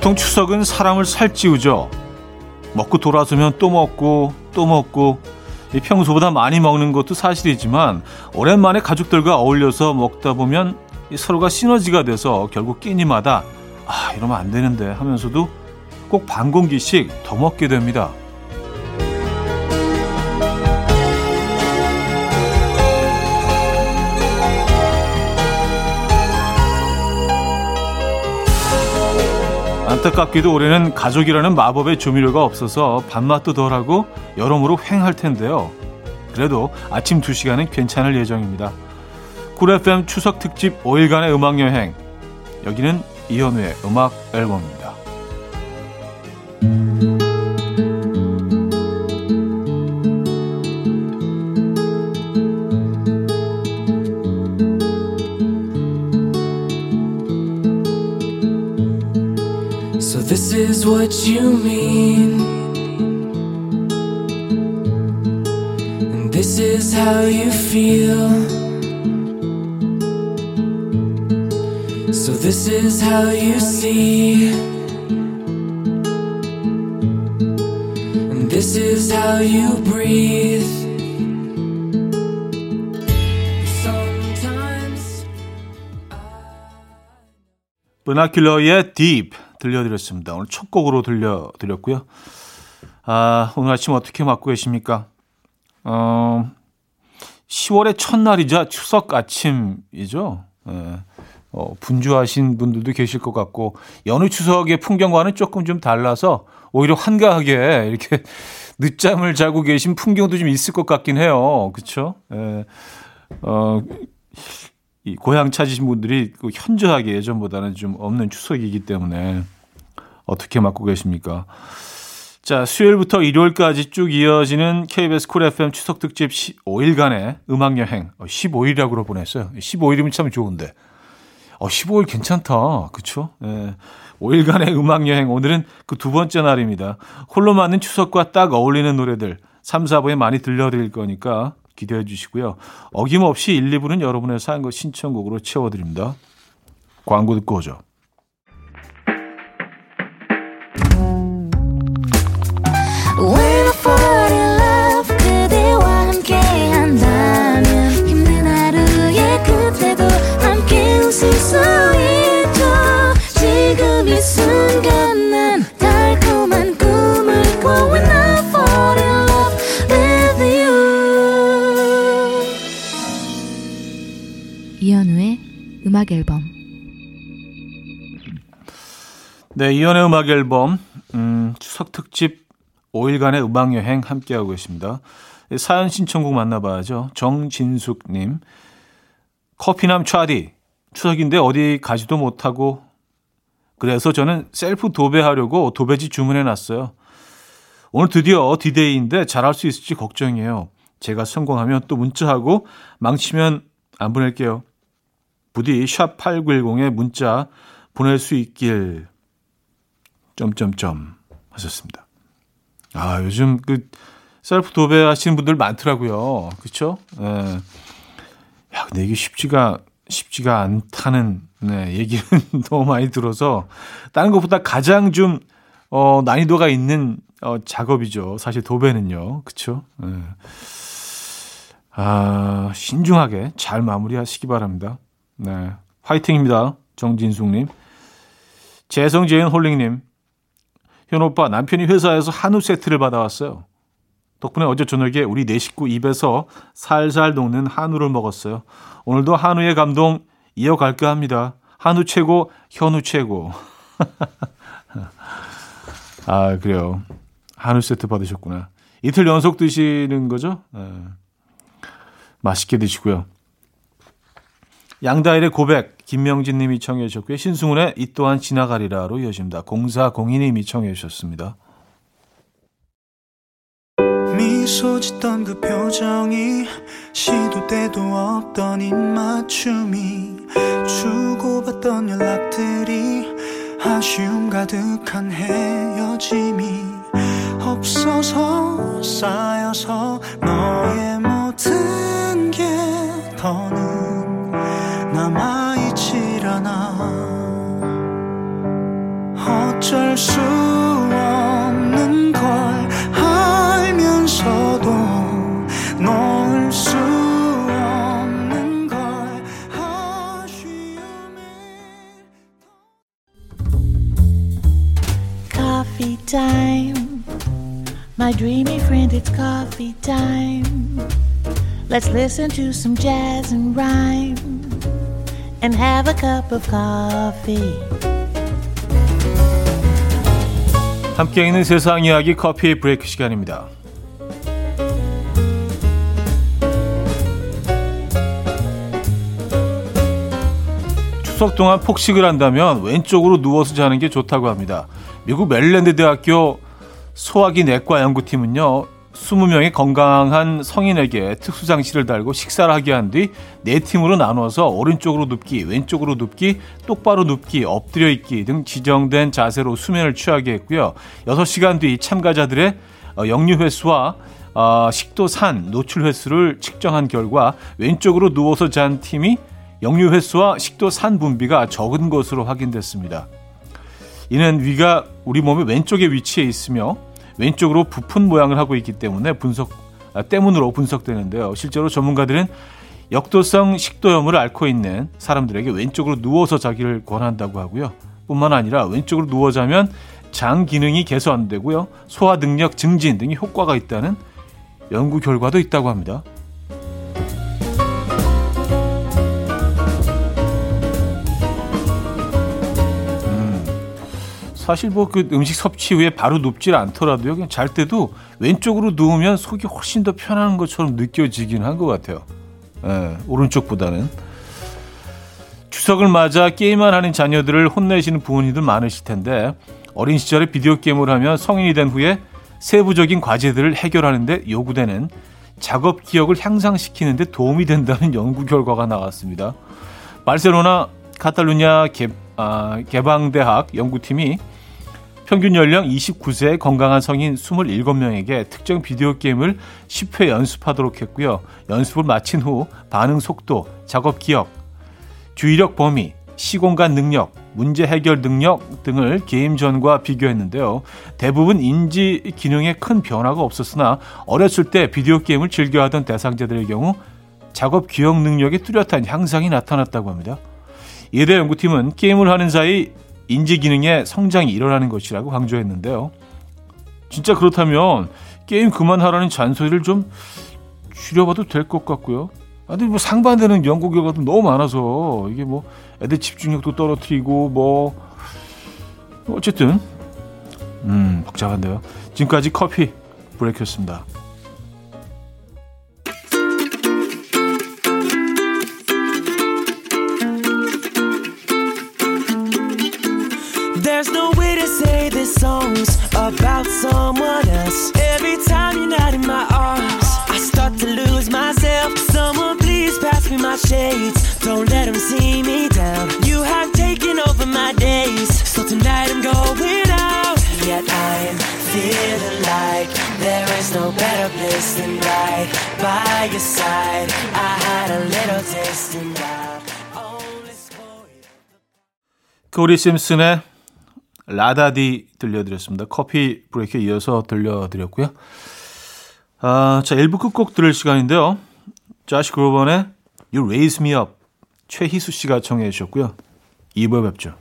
보통 추석은 사람을 살찌우죠. 먹고 돌아서면 또 먹고 또 먹고 평소보다 많이 먹는 것도 사실이지만 오랜만에 가족들과 어울려서 먹다 보면 서로가 시너지가 돼서 결국 끼니마다 아 이러면 안 되는데 하면서도 꼭 반 공기씩 더 먹게 됩니다. 안타깝게도 올해는 가족이라는 마법의 조미료가 없어서 밥맛도 덜하고 여러모로 횡할 텐데요. 그래도 아침 2시간은 괜찮을 예정입니다. 쿨 FM 추석 특집 5일간의 음악 여행. 여기는 이현우의 음악 앨범입니다. what you mean. And this is how you feel. So, this is how you see. And this is how you breathe. Binocular yet deep. 들려드렸습니다. 오늘 첫 곡으로 들려드렸고요. 아, 오늘 아침 어떻게 맞고 계십니까? 어, 10월의 첫날이자 추석 아침이죠. 예. 어, 분주하신 분들도 계실 것 같고, 연휴 추석의 풍경과는 조금 좀 달라서 오히려 한가하게 이렇게 늦잠을 자고 계신 풍경도 좀 있을 것 같긴 해요. 그쵸? 예. 어, 이 고향 찾으신 분들이 그 현저하게 예전보다는 좀 없는 추석이기 때문에 어떻게 맞고 계십니까? 자, 수요일부터 일요일까지 쭉 이어지는 KBS 쿨 FM 추석 특집 5일간의 음악 여행. 15일이라고 보냈어요. 15일이면 참 좋은데. 어, 15일 괜찮다. 그쵸? 예. 5일간의 음악 여행. 오늘은 그 두 번째 날입니다. 홀로 맞는 추석과 딱 어울리는 노래들 3, 4부에 많이 들려드릴 거니까 기대해 주시고요. 어김없이 1, 2부는 여러분의 사연과 신청곡으로 채워드립니다. 광고 듣고 오죠. 음악 앨범 네, 이현우의 음악 앨범 음, 추석 특집 5일간의 음악 여행 함께 하고 계십니다. 사연 신청곡 만나봐야죠. 정진숙님 커피남 차디 추석인데 어디 가지도 못하고 그래서 저는 셀프 도배하려고 도배지 주문해 놨어요. 오늘 드디어 디데이인데 잘할 수 있을지 걱정이에요. 제가 성공하면 또 문자하고 망치면 안 보낼게요. 부디 샵 8910에 문자 보낼 수 있길 점점점 하셨습니다. 아, 요즘 그 셀프 도배 하시는 분들 많더라고요. 그렇죠? 예. 야, 근데 이게 쉽지가 쉽지가 않다는 네, 얘기는 너무 많이 들어서 다른 것보다 가장 좀 어, 난이도가 있는 어, 작업이죠. 사실 도배는요. 그렇죠? 예. 아, 신중하게 잘 마무리하시기 바랍니다. 네. 화이팅입니다. 정진숙님. 재성재인 홀링님. 현 오빠, 남편이 회사에서 한우 세트를 받아왔어요. 덕분에 어제 저녁에 우리 네 식구 입에서 살살 녹는 한우를 먹었어요. 오늘도 한우의 감동 이어갈까 합니다. 한우 최고, 현우 최고. 아, 그래요. 한우 세트 받으셨구나. 이틀 연속 드시는 거죠? 네. 맛있게 드시고요. 양다일의 고백 김명진 님이 청해 주셨고요. 신승훈의 이 또한 지나가리라로 이어집니다. 0402 님이 청해 주셨습니다. 미소 짓던 그 표정이 시도 때도 없던 입맞춤이 주고받던 연락들이 아쉬움 가득한 헤어짐이 없어서 쌓여서 너의 모든 게 더는 남아있질 않아 어쩌 My dreamy friend, it's coffee time. Let's listen to some jazz and rhyme and have a cup of coffee. 함께 있는 세상 이야기 커피 브레이크 시간입니다. 추석 동안 폭식을 한다면 왼쪽으로 누워서 자는 게 좋다고 합니다. 미국 메릴랜드 대학교 소화기 내과 연구팀은요. 20명의 건강한 성인에게 특수장치를 달고 식사를 하게 한 뒤 네 팀으로 나눠서 오른쪽으로 눕기, 왼쪽으로 눕기, 똑바로 눕기, 엎드려 있기 등 지정된 자세로 수면을 취하게 했고요. 6시간 뒤 참가자들의 어, 역류 횟수와 어, 식도 산 노출 횟수를 측정한 결과 왼쪽으로 누워서 잔 팀이 역류 횟수와 식도 산 분비가 적은 것으로 확인됐습니다. 이는 위가 우리 몸의 왼쪽에 위치해 있으며 왼쪽으로 부푼 모양을 하고 있기 때문에 분석 아, 때문으로 분석되는데요. 실제로 전문가들은 역도성 식도염을 앓고 있는 사람들에게 왼쪽으로 누워서 자기를 권한다고 하고요. 뿐만 아니라 왼쪽으로 누워 자면 장 기능이 개선되고요. 소화 능력 증진 등이 효과가 있다는 연구 결과도 있다고 합니다. 사실 뭐 그 음식 섭취 후에 바로 눕질 않더라도요. 그냥 잘 때도 왼쪽으로 누우면 속이 훨씬 더 편한 것처럼 느껴지긴 한 것 같아요. 예, 오른쪽보다는. 추석을 맞아 게임만 하는 자녀들을 혼내시는 부모님들 많으실 텐데 어린 시절에 비디오 게임을 하면 성인이 된 후에 세부적인 과제들을 해결하는데 요구되는 작업 기억을 향상시키는데 도움이 된다는 연구 결과가 나왔습니다. 바르셀로나 카탈루냐 개, 아, 개방대학 연구팀이 평균 연령 29세 건강한 성인 27명에게 특정 비디오 게임을 10회 연습하도록 했고요. 연습을 마친 후 반응 속도, 작업 기억, 주의력 범위, 시공간 능력, 문제 해결 능력 등을 게임 전과 비교했는데요. 대부분 인지 기능에 큰 변화가 없었으나 어렸을 때 비디오 게임을 즐겨하던 대상자들의 경우 작업 기억 능력의 뚜렷한 향상이 나타났다고 합니다. 이대 연구팀은 게임을 하는 사이 인지 기능의 성장이 일어나는 것이라고 강조했는데요. 진짜 그렇다면 게임 그만하라는 잔소리를 좀 줄여봐도 될 것 같고요. 아, 근데 뭐 상반되는 연구 결과도 너무 많아서 이게 뭐 애들 집중력도 떨어뜨리고 뭐 어쨌든 음 복잡한데요. 지금까지 커피 브레이크였습니다. Shades. Don't let them see me down. You have taken over my days. So tonight I'm going out. Yet I'm feeling like there is no better place than right by your side. I had a little taste and now. 코리 심슨의 라다디 들려드렸습니다. 커피 브레이크에 이어서 들려드렸고요. 아, 자, 1부 끝곡 들을 시간인데요. 자시 그로번의 You Raise Me Up 최희수 씨가 청해 주셨고요. 2부에 뵙죠.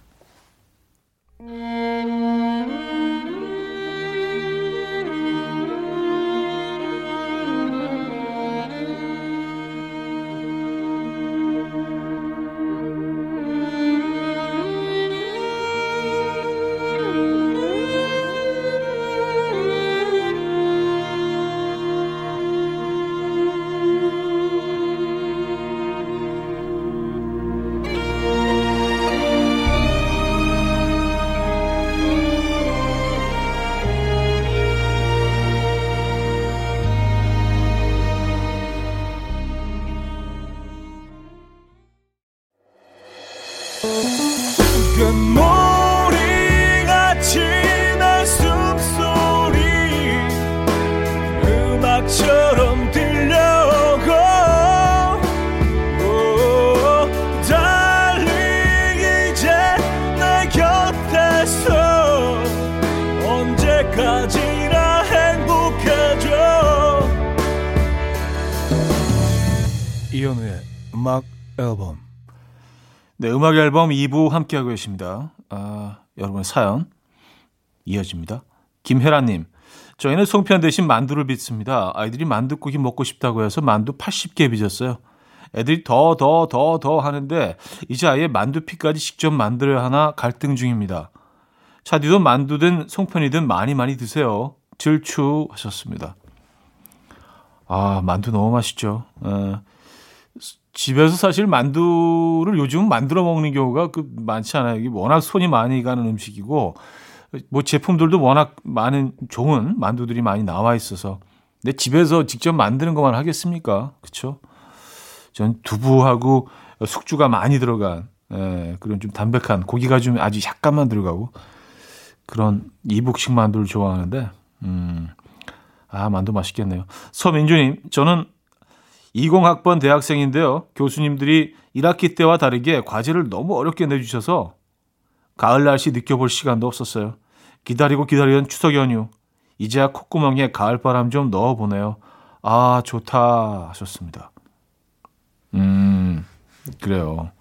네, 음악 앨범 2부 함께하고 계십니다. 아, 여러분의 사연 이어집니다. 김혜라님, 저희는 송편 대신 만두를 빚습니다. 아이들이 만두국이 먹고 싶다고 해서 만두 80개 빚었어요. 애들이 더, 더, 더, 더 하는데 이제 아예 만두피까지 직접 만들어야 하나 갈등 중입니다. 차디도 만두든 송편이든 많이 많이 드세요. 질추 하셨습니다. 아, 만두 너무 맛있죠. 에, 집에서 사실 만두를 요즘 만들어 먹는 경우가 그 많지 않아요. 이게 워낙 손이 많이 가는 음식이고 뭐 제품들도 워낙 많은 좋은 만두들이 많이 나와 있어서 근데 집에서 직접 만드는 것만 하겠습니까? 그렇죠? 전 두부하고 숙주가 많이 들어간 예, 그런 좀 담백한 고기가 좀 아주 약간만 들어가고 그런 이북식 만두를 좋아하는데 음. 아, 만두 맛있겠네요. 서민주님, 저는 20학번 대학생인데요. 교수님들이 1학기 때와 다르게 과제를 너무 어렵게 내주셔서 가을 날씨 느껴볼 시간도 없었어요. 기다리고 기다리던 추석 연휴. 이제야 콧구멍에 가을바람 좀 넣어보네요. 아, 좋다 하셨습니다. 음, 그래요.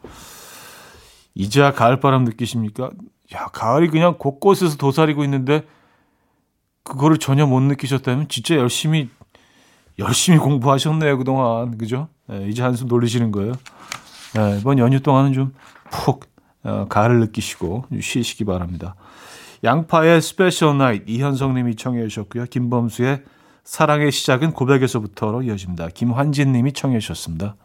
이제야 가을바람 느끼십니까? 야, 가을이 그냥 곳곳에서 도사리고 있는데 그거를 전혀 못 느끼셨다면 진짜 열심히 열심히 공부하셨네요 그동안 그죠? 네, 이제 한숨 돌리시는 거예요. 네, 이번 연휴 동안은 좀 푹 어, 가을을 느끼시고 쉬시기 바랍니다. 양파의 Special Night 이현성님이 청해 주셨고요. 김범수의 사랑의 시작은 고백에서부터로 이어집니다. 김환진님이 청해 주셨습니다.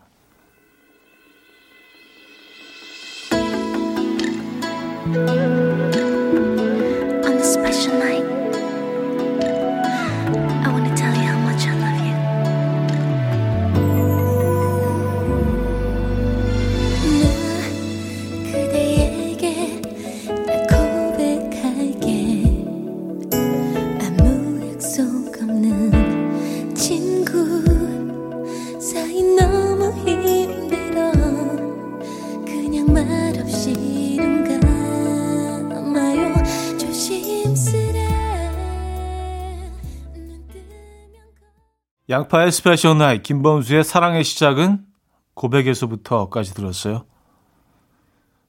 양파의 Special Night, 김범수의 사랑의 시작은 고백에서부터까지 들었어요.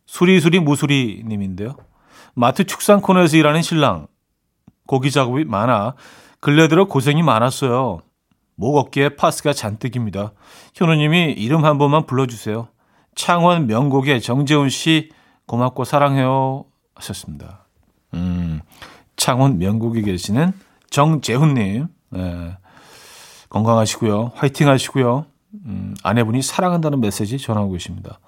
수리수리 무수리 님인데요. 마트 축산 코너에서 일하는 신랑. 고기 작업이 많아 근래 들어 고생이 많았어요. 목 어깨에 파스가 잔뜩입니다. 현우님이 이름 한 번만 불러주세요. 창원 명곡의 정재훈 씨 고맙고 사랑해요 하셨습니다. 음, 창원 명곡에 계시는 정재훈님. 네. 건강하시고요. 화이팅 하시고요. 음, 아내분이 사랑한다는 메시지 전하고 계십니다.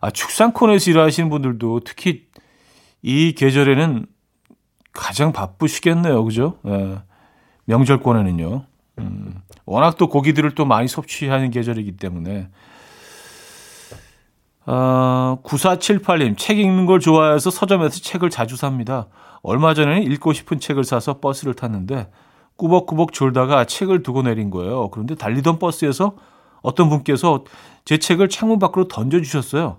아, 축산 코너에서 일하시는 분들도 특히 이 계절에는 가장 바쁘시겠네요. 그죠? 예. 명절권에는요. 음, 워낙 또 고기들을 또 많이 섭취하는 계절이기 때문에. 아, 9478님, 책 읽는 걸 좋아해서 서점에서 책을 자주 삽니다. 얼마 전에는 읽고 싶은 책을 사서 버스를 탔는데 꾸벅꾸벅 졸다가 책을 두고 내린 거예요. 그런데 달리던 버스에서 어떤 분께서 제 책을 창문 밖으로 던져주셨어요.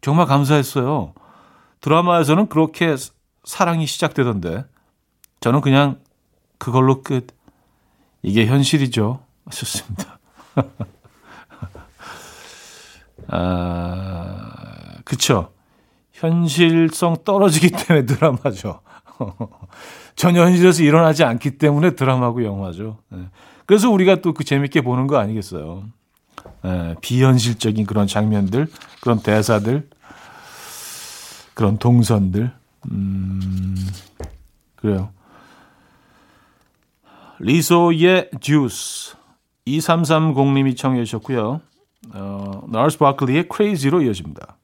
정말 감사했어요. 드라마에서는 그렇게 사랑이 시작되던데 저는 그냥 그걸로 끝. 이게 현실이죠. 좋습니다. 아, 그쵸. 현실성 떨어지기 때문에 드라마죠. 전혀 현실에서 일어나지 않기 때문에 드라마고 영화죠. 네. 그래서 우리가 또 그 재밌게 보는 거 아니겠어요? 네, 비현실적인 그런 장면들, 그런 대사들, 그런 동선들. 음, 그래요. 리소의 주스 2330님이 청해 주셨고요. 어, 나르스 바클리의 크레이지로 이어집니다.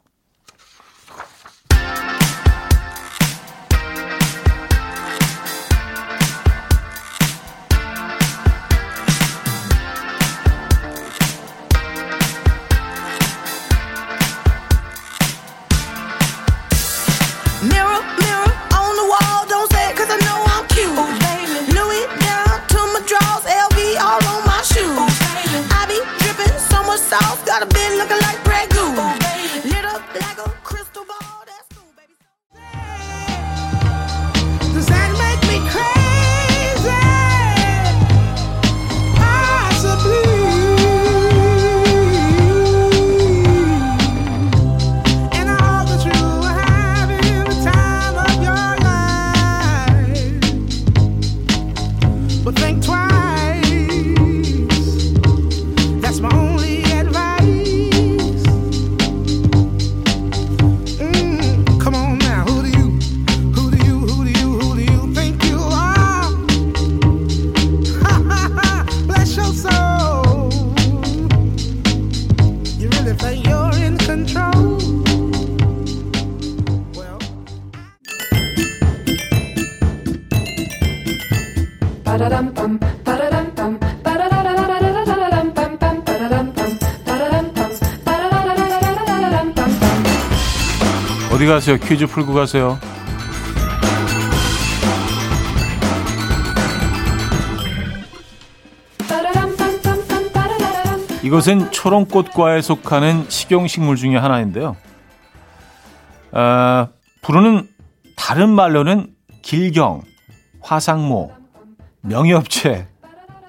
어디 가세요? 퀴즈 풀고 가세요. 이것은 초롱꽃과에 속하는 식용식물 중의 하나인데요. 아, 부르는 다른 말로는 길경, 화상모, 명엽채,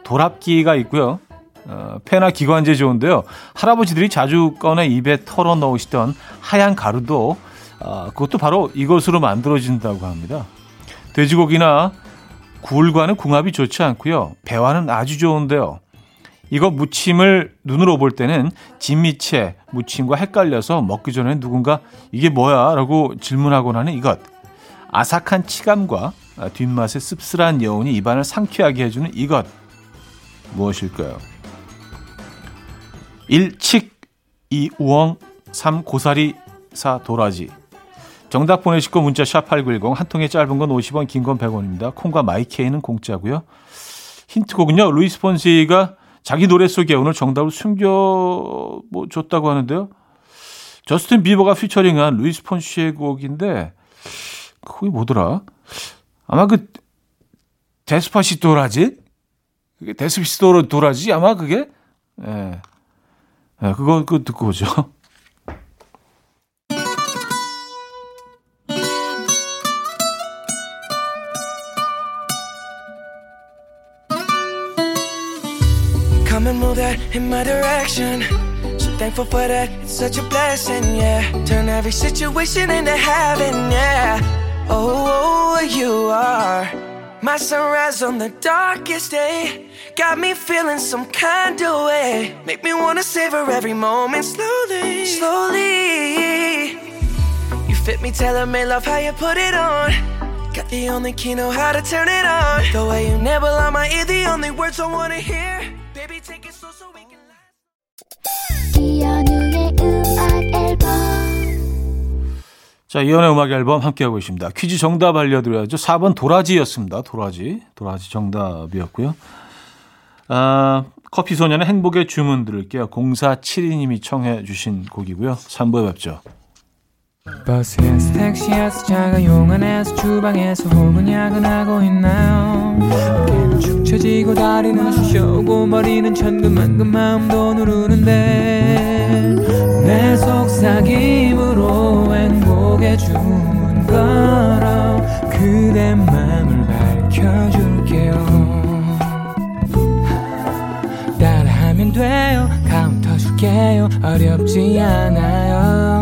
도랍기가 있고요. 어, 폐나 기관지에 좋은데요. 할아버지들이 자주 꺼내 입에 털어 넣으시던 하얀 가루도 어, 그것도 바로 이것으로 만들어진다고 합니다. 돼지고기나 굴과는 궁합이 좋지 않고요. 배와는 아주 좋은데요. 이거 무침을 눈으로 볼 때는 진미채 무침과 헷갈려서 먹기 전에 누군가 이게 뭐야? 라고 질문하곤 하는 이것. 아삭한 치감과 뒷맛의 씁쓸한 여운이 입안을 상쾌하게 해주는 이것. 무엇일까요? 1. 칡 2. 우엉 3. 고사리 4. 도라지 정답 보내시고 문자 샵8910 한 통에 짧은 건 50원 긴 건 100원입니다. 콩과 my K는 공짜고요. 힌트곡은요. 루이스 폰시가 자기 노래 속에 오늘 정답을 숨겨 뭐 줬다고 하는데요. 저스틴 비버가 피처링한 루이스 폰시의 곡인데 그게 뭐더라? 아마 그 데스파시토라지? 그게 데스파시토로 도라지? 아마 그게 예. 예, 그거 그 듣고 오죠. That in my direction. So thankful for that, it's such a blessing, yeah. Turn every situation into heaven, yeah. Oh, oh, you are my sunrise on the darkest day. Got me feeling some kind of way. Make me wanna savor every moment slowly, slowly. You fit me, tailor me, love how you put it on. Got the only key, know how to turn it on. The way you never lie my ear, the only words I wanna hear. Baby, take it 이현우의 음악 앨범 자, 이연의 음악 앨범 함께하고 있습니다. 퀴즈 정답 알려드려야죠. 4번 도라지였습니다. 도라지. 도라지 정답이었고요. 아, 커피 소년의 행복의 주문 들을게요. 0472님이 청해 주신 곡이고요. 3부에 뵙죠. 버스에서 택시에서 차가 용안에서 주방에서 혹은 야근하고 있나요? 어깨는 축 처지고 다리는 쑤셔오고 머리는 천근만근 마음도 누르는데 내 속삭임으로 행복의 주문 걸어 그대 맘을 밝혀줄게요. 따라하면 돼요. 카운터 줄게요. 어렵지 않아요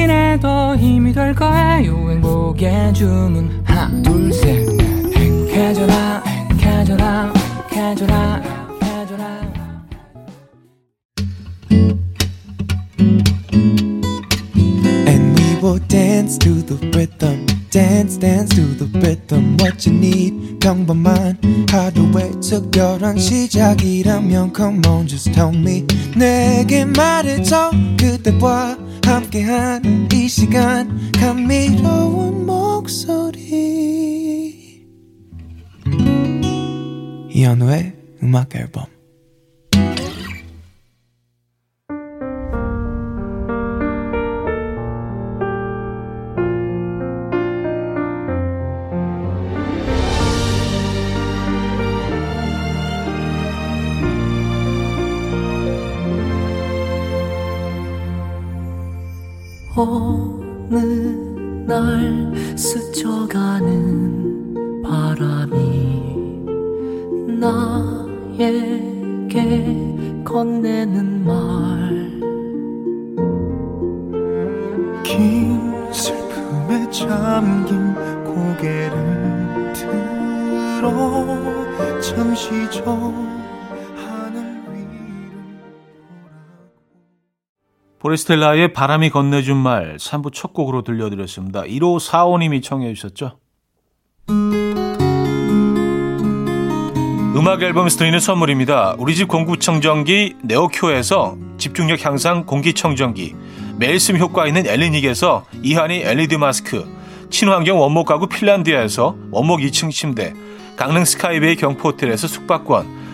해도 힘이 될 거예요? 행복의 주문. 하나 둘셋넷 행복해져라 행복해져라 행해져라 행해져라. And we will dance to the rhythm. Dance, dance to the rhythm. What you need, 평범한 하루의 특별한 시작이라면 Come on, just tell me. 내게 말해줘. 그대와 함께한 이 시간. 감미로운 목소리. 이현우의 음악 앨범. 어느 날 스쳐가는 바람이 나에게 건네는 말. 긴 슬픔에 잠긴 고개를 들어 잠시 저 포레스텔라의 바람이 건네준 말 3부 첫 곡으로 들려드렸습니다. 1호 4호님이 청해 주셨죠. 음악 앨범에서 드리는 선물입니다. 우리 집 공구청정기 네오큐에서 집중력 향상 공기청정기 매일 쓰임 효과 있는 엘리닉에서 이하니 LED 마스크 친환경 원목 가구 핀란디아에서 원목 2층 침대 강릉 스카이베이 경포호텔에서 숙박권,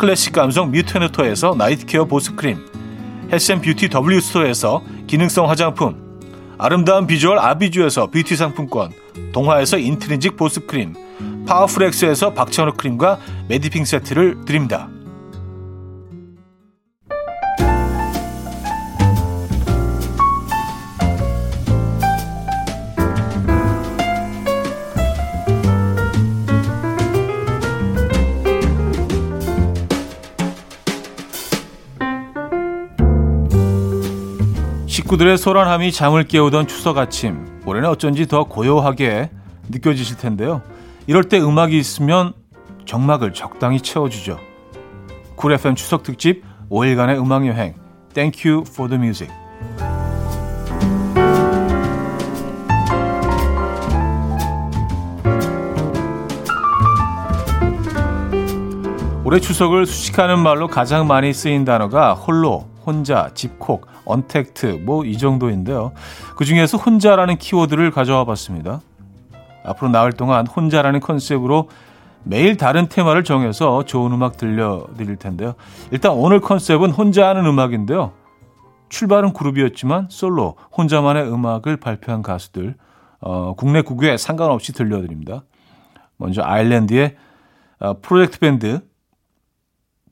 클래식 감성 뮤테너토에서 night care 보습크림, 헬센뷰티 W스토어에서 기능성 화장품, 아름다운 비주얼 아비주에서 뷰티 상품권, 동화에서 인트리직 보습크림, 파워풀엑스에서 박찬호 크림과 메디핑 세트를 드립니다. 식구들의 소란함이 잠을 깨우던 추석 아침. 올해는 어쩐지 더 고요하게 느껴지실 텐데요. 이럴 때 음악이 있으면 적막을 적당히 채워주죠. 쿨 FM 추석 특집 5일간의 음악 여행. Thank you for the music. 올해 추석을 수식하는 말로 가장 많이 쓰인 단어가 홀로, 혼자, 집콕, 언택트 뭐 이 정도인데요. 그 중에서 혼자라는 키워드를 가져와 봤습니다. 앞으로 나흘 동안 혼자라는 컨셉으로 매일 다른 테마를 정해서 좋은 음악 들려드릴 텐데요. 일단 오늘 컨셉은 혼자 하는 음악인데요. 출발은 그룹이었지만 솔로 혼자만의 음악을 발표한 가수들 어, 국내 국외 상관없이 들려드립니다. 먼저 아일랜드의 어, 프로젝트 밴드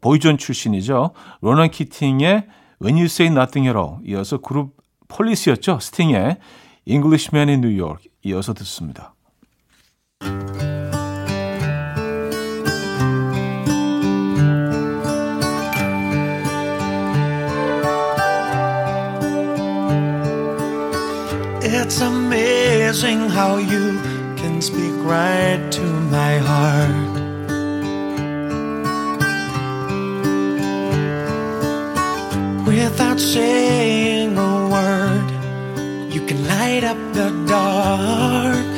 보이존 출신이죠. 로넌 키팅의 When You Say Nothing at All 이어서 그룹 폴리스였죠. 스팅의 Englishman in New York 이어서 듣습니다. It's amazing how you can speak right to my heart. Without saying a word, you can light up the dark.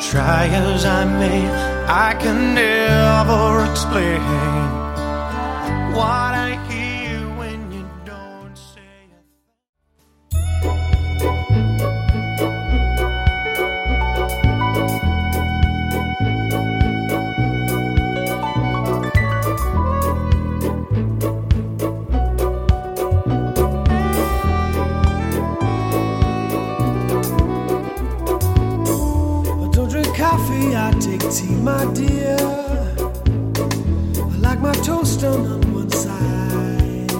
Try as I may, I can never explain what coffee, I take tea, my dear. I like my toast done on one side.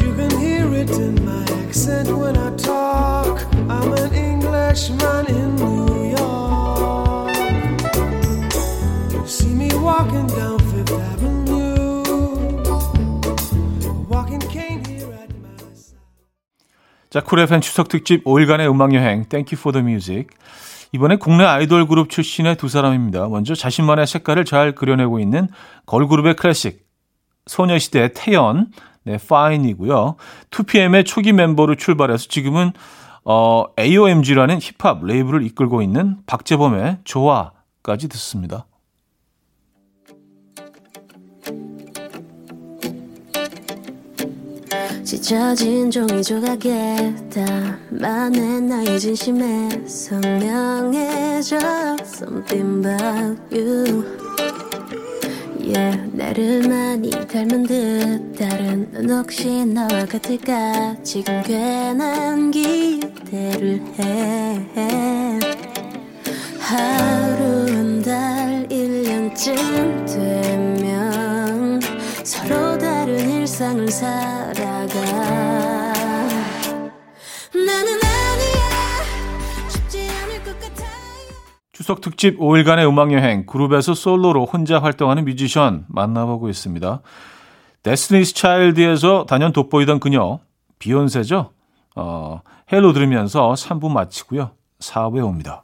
You can hear it in my accent when I talk. I'm an Englishman in New York. You see me walking down Fifth Avenue, a walking cane here at my side. 자, 쿨 FM 추석 특집 5일간의 음악 여행 Thank you for the music. 이번에 국내 아이돌 그룹 출신의 두 사람입니다. 먼저 자신만의 색깔을 잘 그려내고 있는 걸그룹의 클래식 소녀시대 태연 네, Fine이고요. 2PM의 초기 멤버로 출발해서 지금은 어, AOMG라는 힙합 레이블을 이끌고 있는 박재범의 좋아까지 듣습니다. 찢어진 종이 조각에 담아낸 나의 진심에 선명해져. Something about you. Yeah, 나를 많이 닮은 듯. 다른 넌 혹시 나와 같을까? 지금 괜한 기대를 해. 하루 한 달 1년쯤 되 일상을 살아가 나는 아니야 쉽지 않을 것 같아 추석 특집 5일간의 음악여행 그룹에서 솔로로 혼자 활동하는 뮤지션 만나보고 있습니다. 데스티니스 차일드에서 단연 돋보이던 그녀 비욘세죠. 어, Halo 들으면서 3부 마치고요. 4부에 옵니다.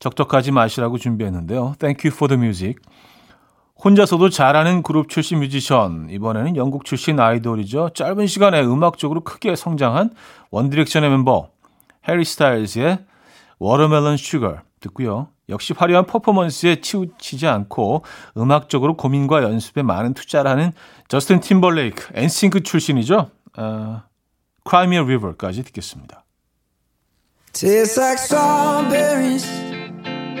적적하지 마시라고 준비했는데요. Thank you for the music. 혼자서도 잘하는 그룹 출신 뮤지션 이번에는 영국 출신 아이돌이죠. 짧은 시간에 음악적으로 크게 성장한 원디렉션의 멤버 해리 스타일즈의 Watermelon Sugar 듣고요. 역시 화려한 퍼포먼스에 치우치지 않고 음악적으로 고민과 연습에 많은 투자를 하는 저스틴 팀벌레이크 엔싱크 출신이죠. 어, 크라이미어 리버까지 듣겠습니다. Tastes like strawberries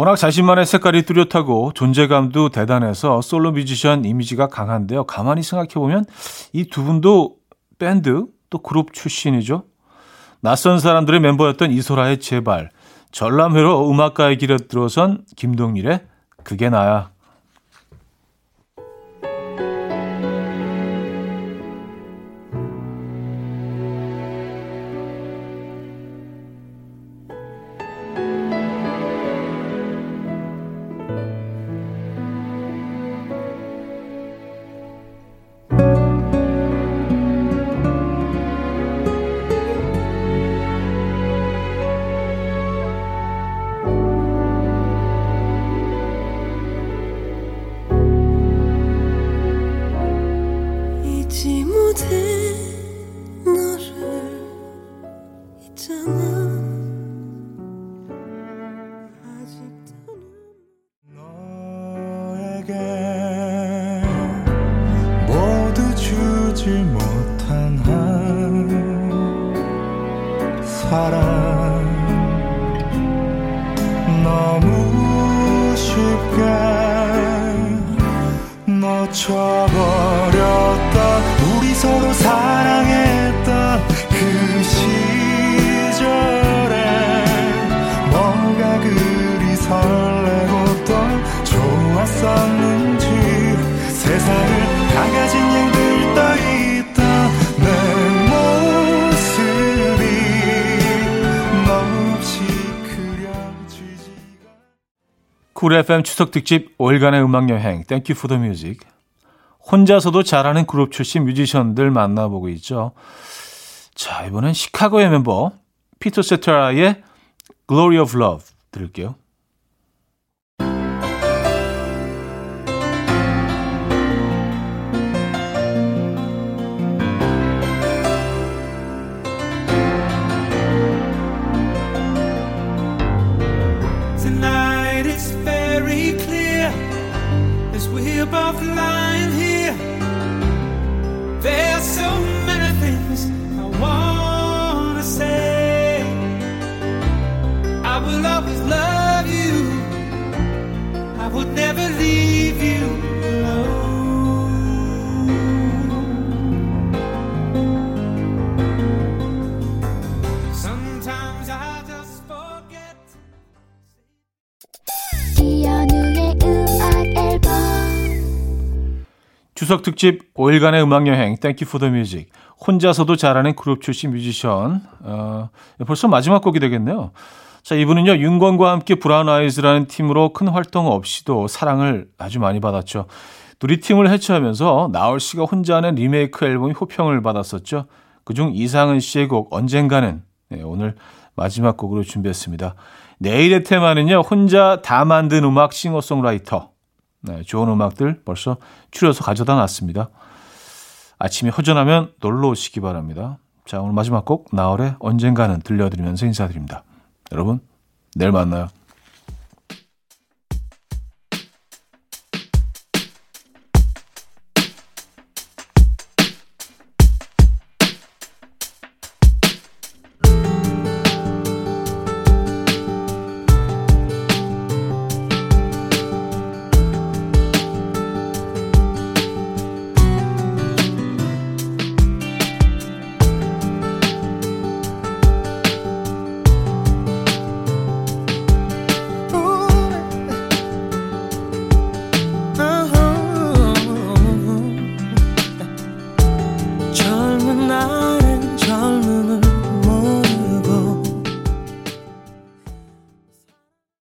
워낙 자신만의 색깔이 뚜렷하고 존재감도 대단해서 솔로 뮤지션 이미지가 강한데요. 가만히 생각해보면 이 두 분도 밴드 또 그룹 출신이죠. 낯선 사람들의 멤버였던 이소라의 제발, 전람회로 음악가의 길에 들어선 김동일의 그게 나야. 주지 못한 한 사랑 너무 쉽게 놓쳐버렸던 우리 서로 사랑했던 그 시절에 뭐가 그리 설레고 또 좋았었는 쿨 FM 추석 특집 5일간의 음악 여행 Thank you for the music 혼자서도 잘하는 그룹 출신 뮤지션들 만나보고 있죠. 자, 이번엔 시카고의 멤버 피터 세테라의 Glory of Love 들을게요. 추석 특집 5일간의 음악 여행 Thank you for the music 혼자서도 잘하는 그룹 출신 뮤지션 어, 벌써 마지막 곡이 되겠네요. 자 이분은요 윤건과 함께 브라운 아이즈라는 팀으로 큰 활동 없이도 사랑을 아주 많이 받았죠. 둘이 팀을 해체하면서 나얼 씨가 혼자 낸 리메이크 앨범이 호평을 받았었죠. 그중 이상은 씨의 곡 언젠가는 네, 오늘 마지막 곡으로 준비했습니다. 내일의 테마는요 혼자 다 만든 음악 싱어송라이터 네, 좋은 음악들 벌써 추려서 가져다 놨습니다. 아침이 허전하면 놀러 오시기 바랍니다. 자, 오늘 마지막 곡 나얼의 언젠가는 들려드리면서 인사드립니다. 여러분, 내일 만나요.